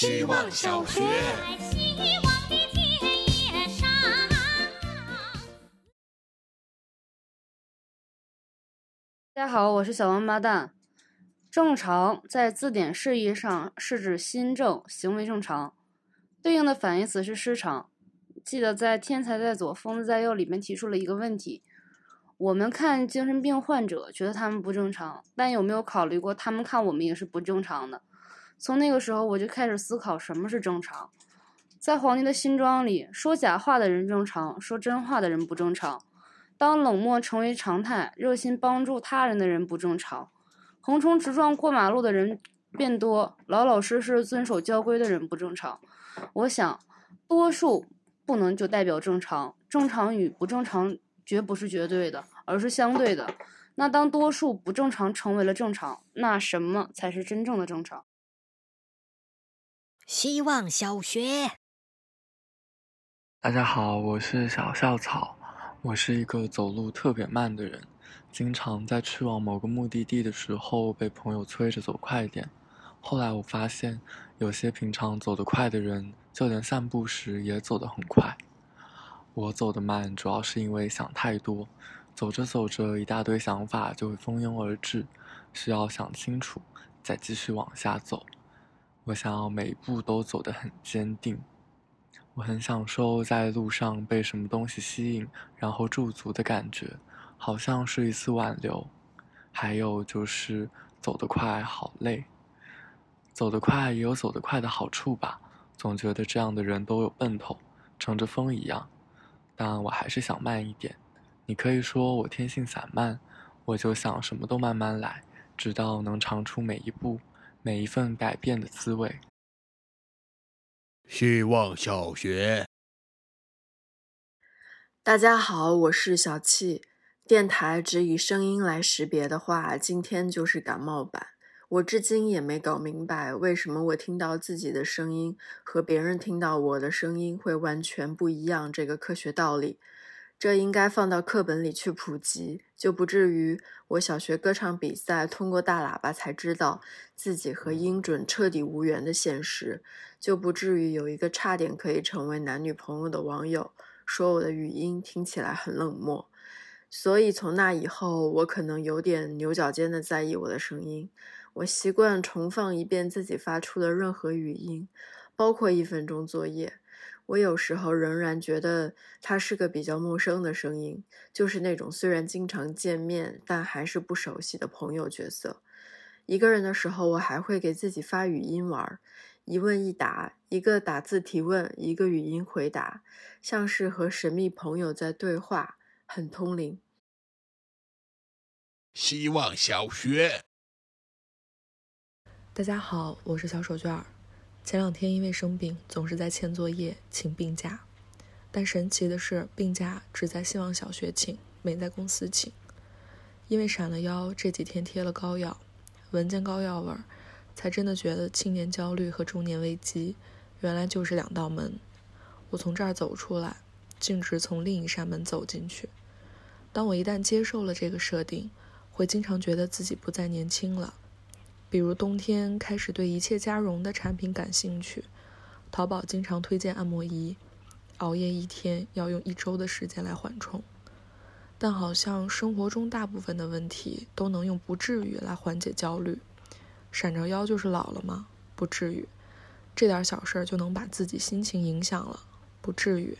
希望小学。大家好，我是小王八蛋。正常在字典释义上是指心正、行为正常，对应的反义词是失常。记得在《天才在左，疯子在右》里面提出了一个问题：我们看精神病患者，觉得他们不正常，但有没有考虑过他们看我们也是不正常的？从那个时候，我就开始思考什么是正常。在皇帝的新装里，说假话的人正常，说真话的人不正常。当冷漠成为常态，热心帮助他人的人不正常。横冲直撞过马路的人变多，老老实实遵守交规的人不正常。我想，多数不能就代表正常，正常与不正常绝不是绝对的，而是相对的。那当多数不正常成为了正常，那什么才是真正的正常？希望小学，大家好，我是小校草，我是一个走路特别慢的人。经常在去往某个目的地的时候被朋友催着走快点。后来我发现，有些平常走得快的人，就连散步时也走得很快。我走得慢，主要是因为想太多，走着走着，一大堆想法就会蜂拥而至，需要想清楚，再继续往下走。我想要每一步都走得很坚定。我很享受在路上被什么东西吸引，然后驻足的感觉。好像是一次挽留，还有就是走得快好累。走得快也有走得快的好处吧，总觉得这样的人都有奔头，乘着风一样。但我还是想慢一点。你可以说我天性散漫，我就想什么都慢慢来，直到能尝出每一步、每一份改变的滋味。希望小学，大家好，我是小气。电台只以声音来识别的话，今天就是感冒版。我至今也没搞明白，为什么我听到自己的声音和别人听到我的声音会完全不一样。这个科学道理，这应该放到课本里去普及，就不至于我小学歌唱比赛通过大喇叭才知道自己和音准彻底无缘的现实，就不至于有一个差点可以成为男女朋友的网友说我的语音听起来很冷漠。所以从那以后，我可能有点牛角尖的在意我的声音。我习惯重放一遍自己发出的任何语音，包括一分钟作业。我有时候仍然觉得他是个比较陌生的声音，就是那种虽然经常见面，但还是不熟悉的朋友角色。一个人的时候，我还会给自己发语音玩，一问一答，一个打字提问，一个语音回答，像是和神秘朋友在对话。很通灵。希望小学，大家好，我是小手绢儿。前两天因为生病，总是在欠作业，请病假。但神奇的是，病假只在希望小学请，没在公司请。因为闪了腰，这几天贴了膏药，闻见膏药味儿，才真的觉得青年焦虑和中年危机，原来就是两道门。我从这儿走出来。径直从另一扇门走进去。当我一旦接受了这个设定，会经常觉得自己不再年轻了。比如冬天开始对一切加绒的产品感兴趣，淘宝经常推荐按摩仪，熬夜一天要用一周的时间来缓冲。但好像生活中大部分的问题都能用“不至于”来缓解焦虑。闪着腰就是老了吗？不至于。这点小事儿就能把自己心情影响了？不至于。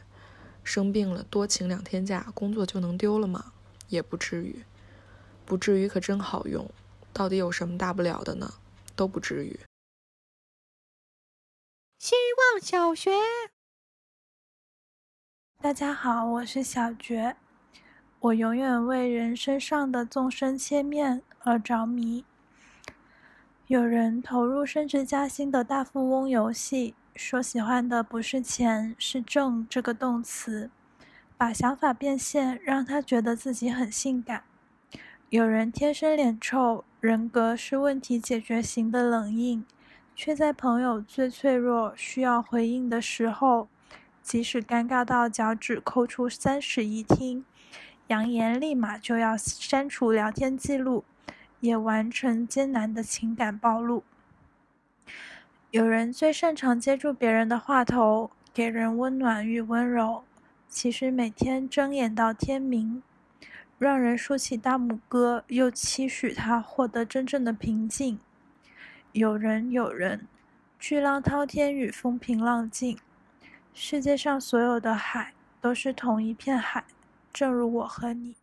生病了，多请两天假，工作就能丢了吗？也不至于，不至于可真好用。到底有什么大不了的呢？都不至于。希望小学，大家好，我是小觉。我永远为人身上的纵深切面而着迷。有人投入升职加薪的大富翁游戏。说喜欢的不是钱，是“正”这个动词，把想法变现，让他觉得自己很性感。有人天生脸臭，人格是问题解决型的冷硬，却在朋友最脆弱、需要回应的时候，即使尴尬到脚趾抠出三室一厅，扬言立马就要删除聊天记录，也完成艰难的情感暴露。有人最擅长接住别人的话头，给人温暖与温柔，其实每天睁眼到天明，让人竖起大拇哥，又期许他获得真正的平静。有人，有人，巨浪滔天与风平浪静，世界上所有的海都是同一片海，正如我和你。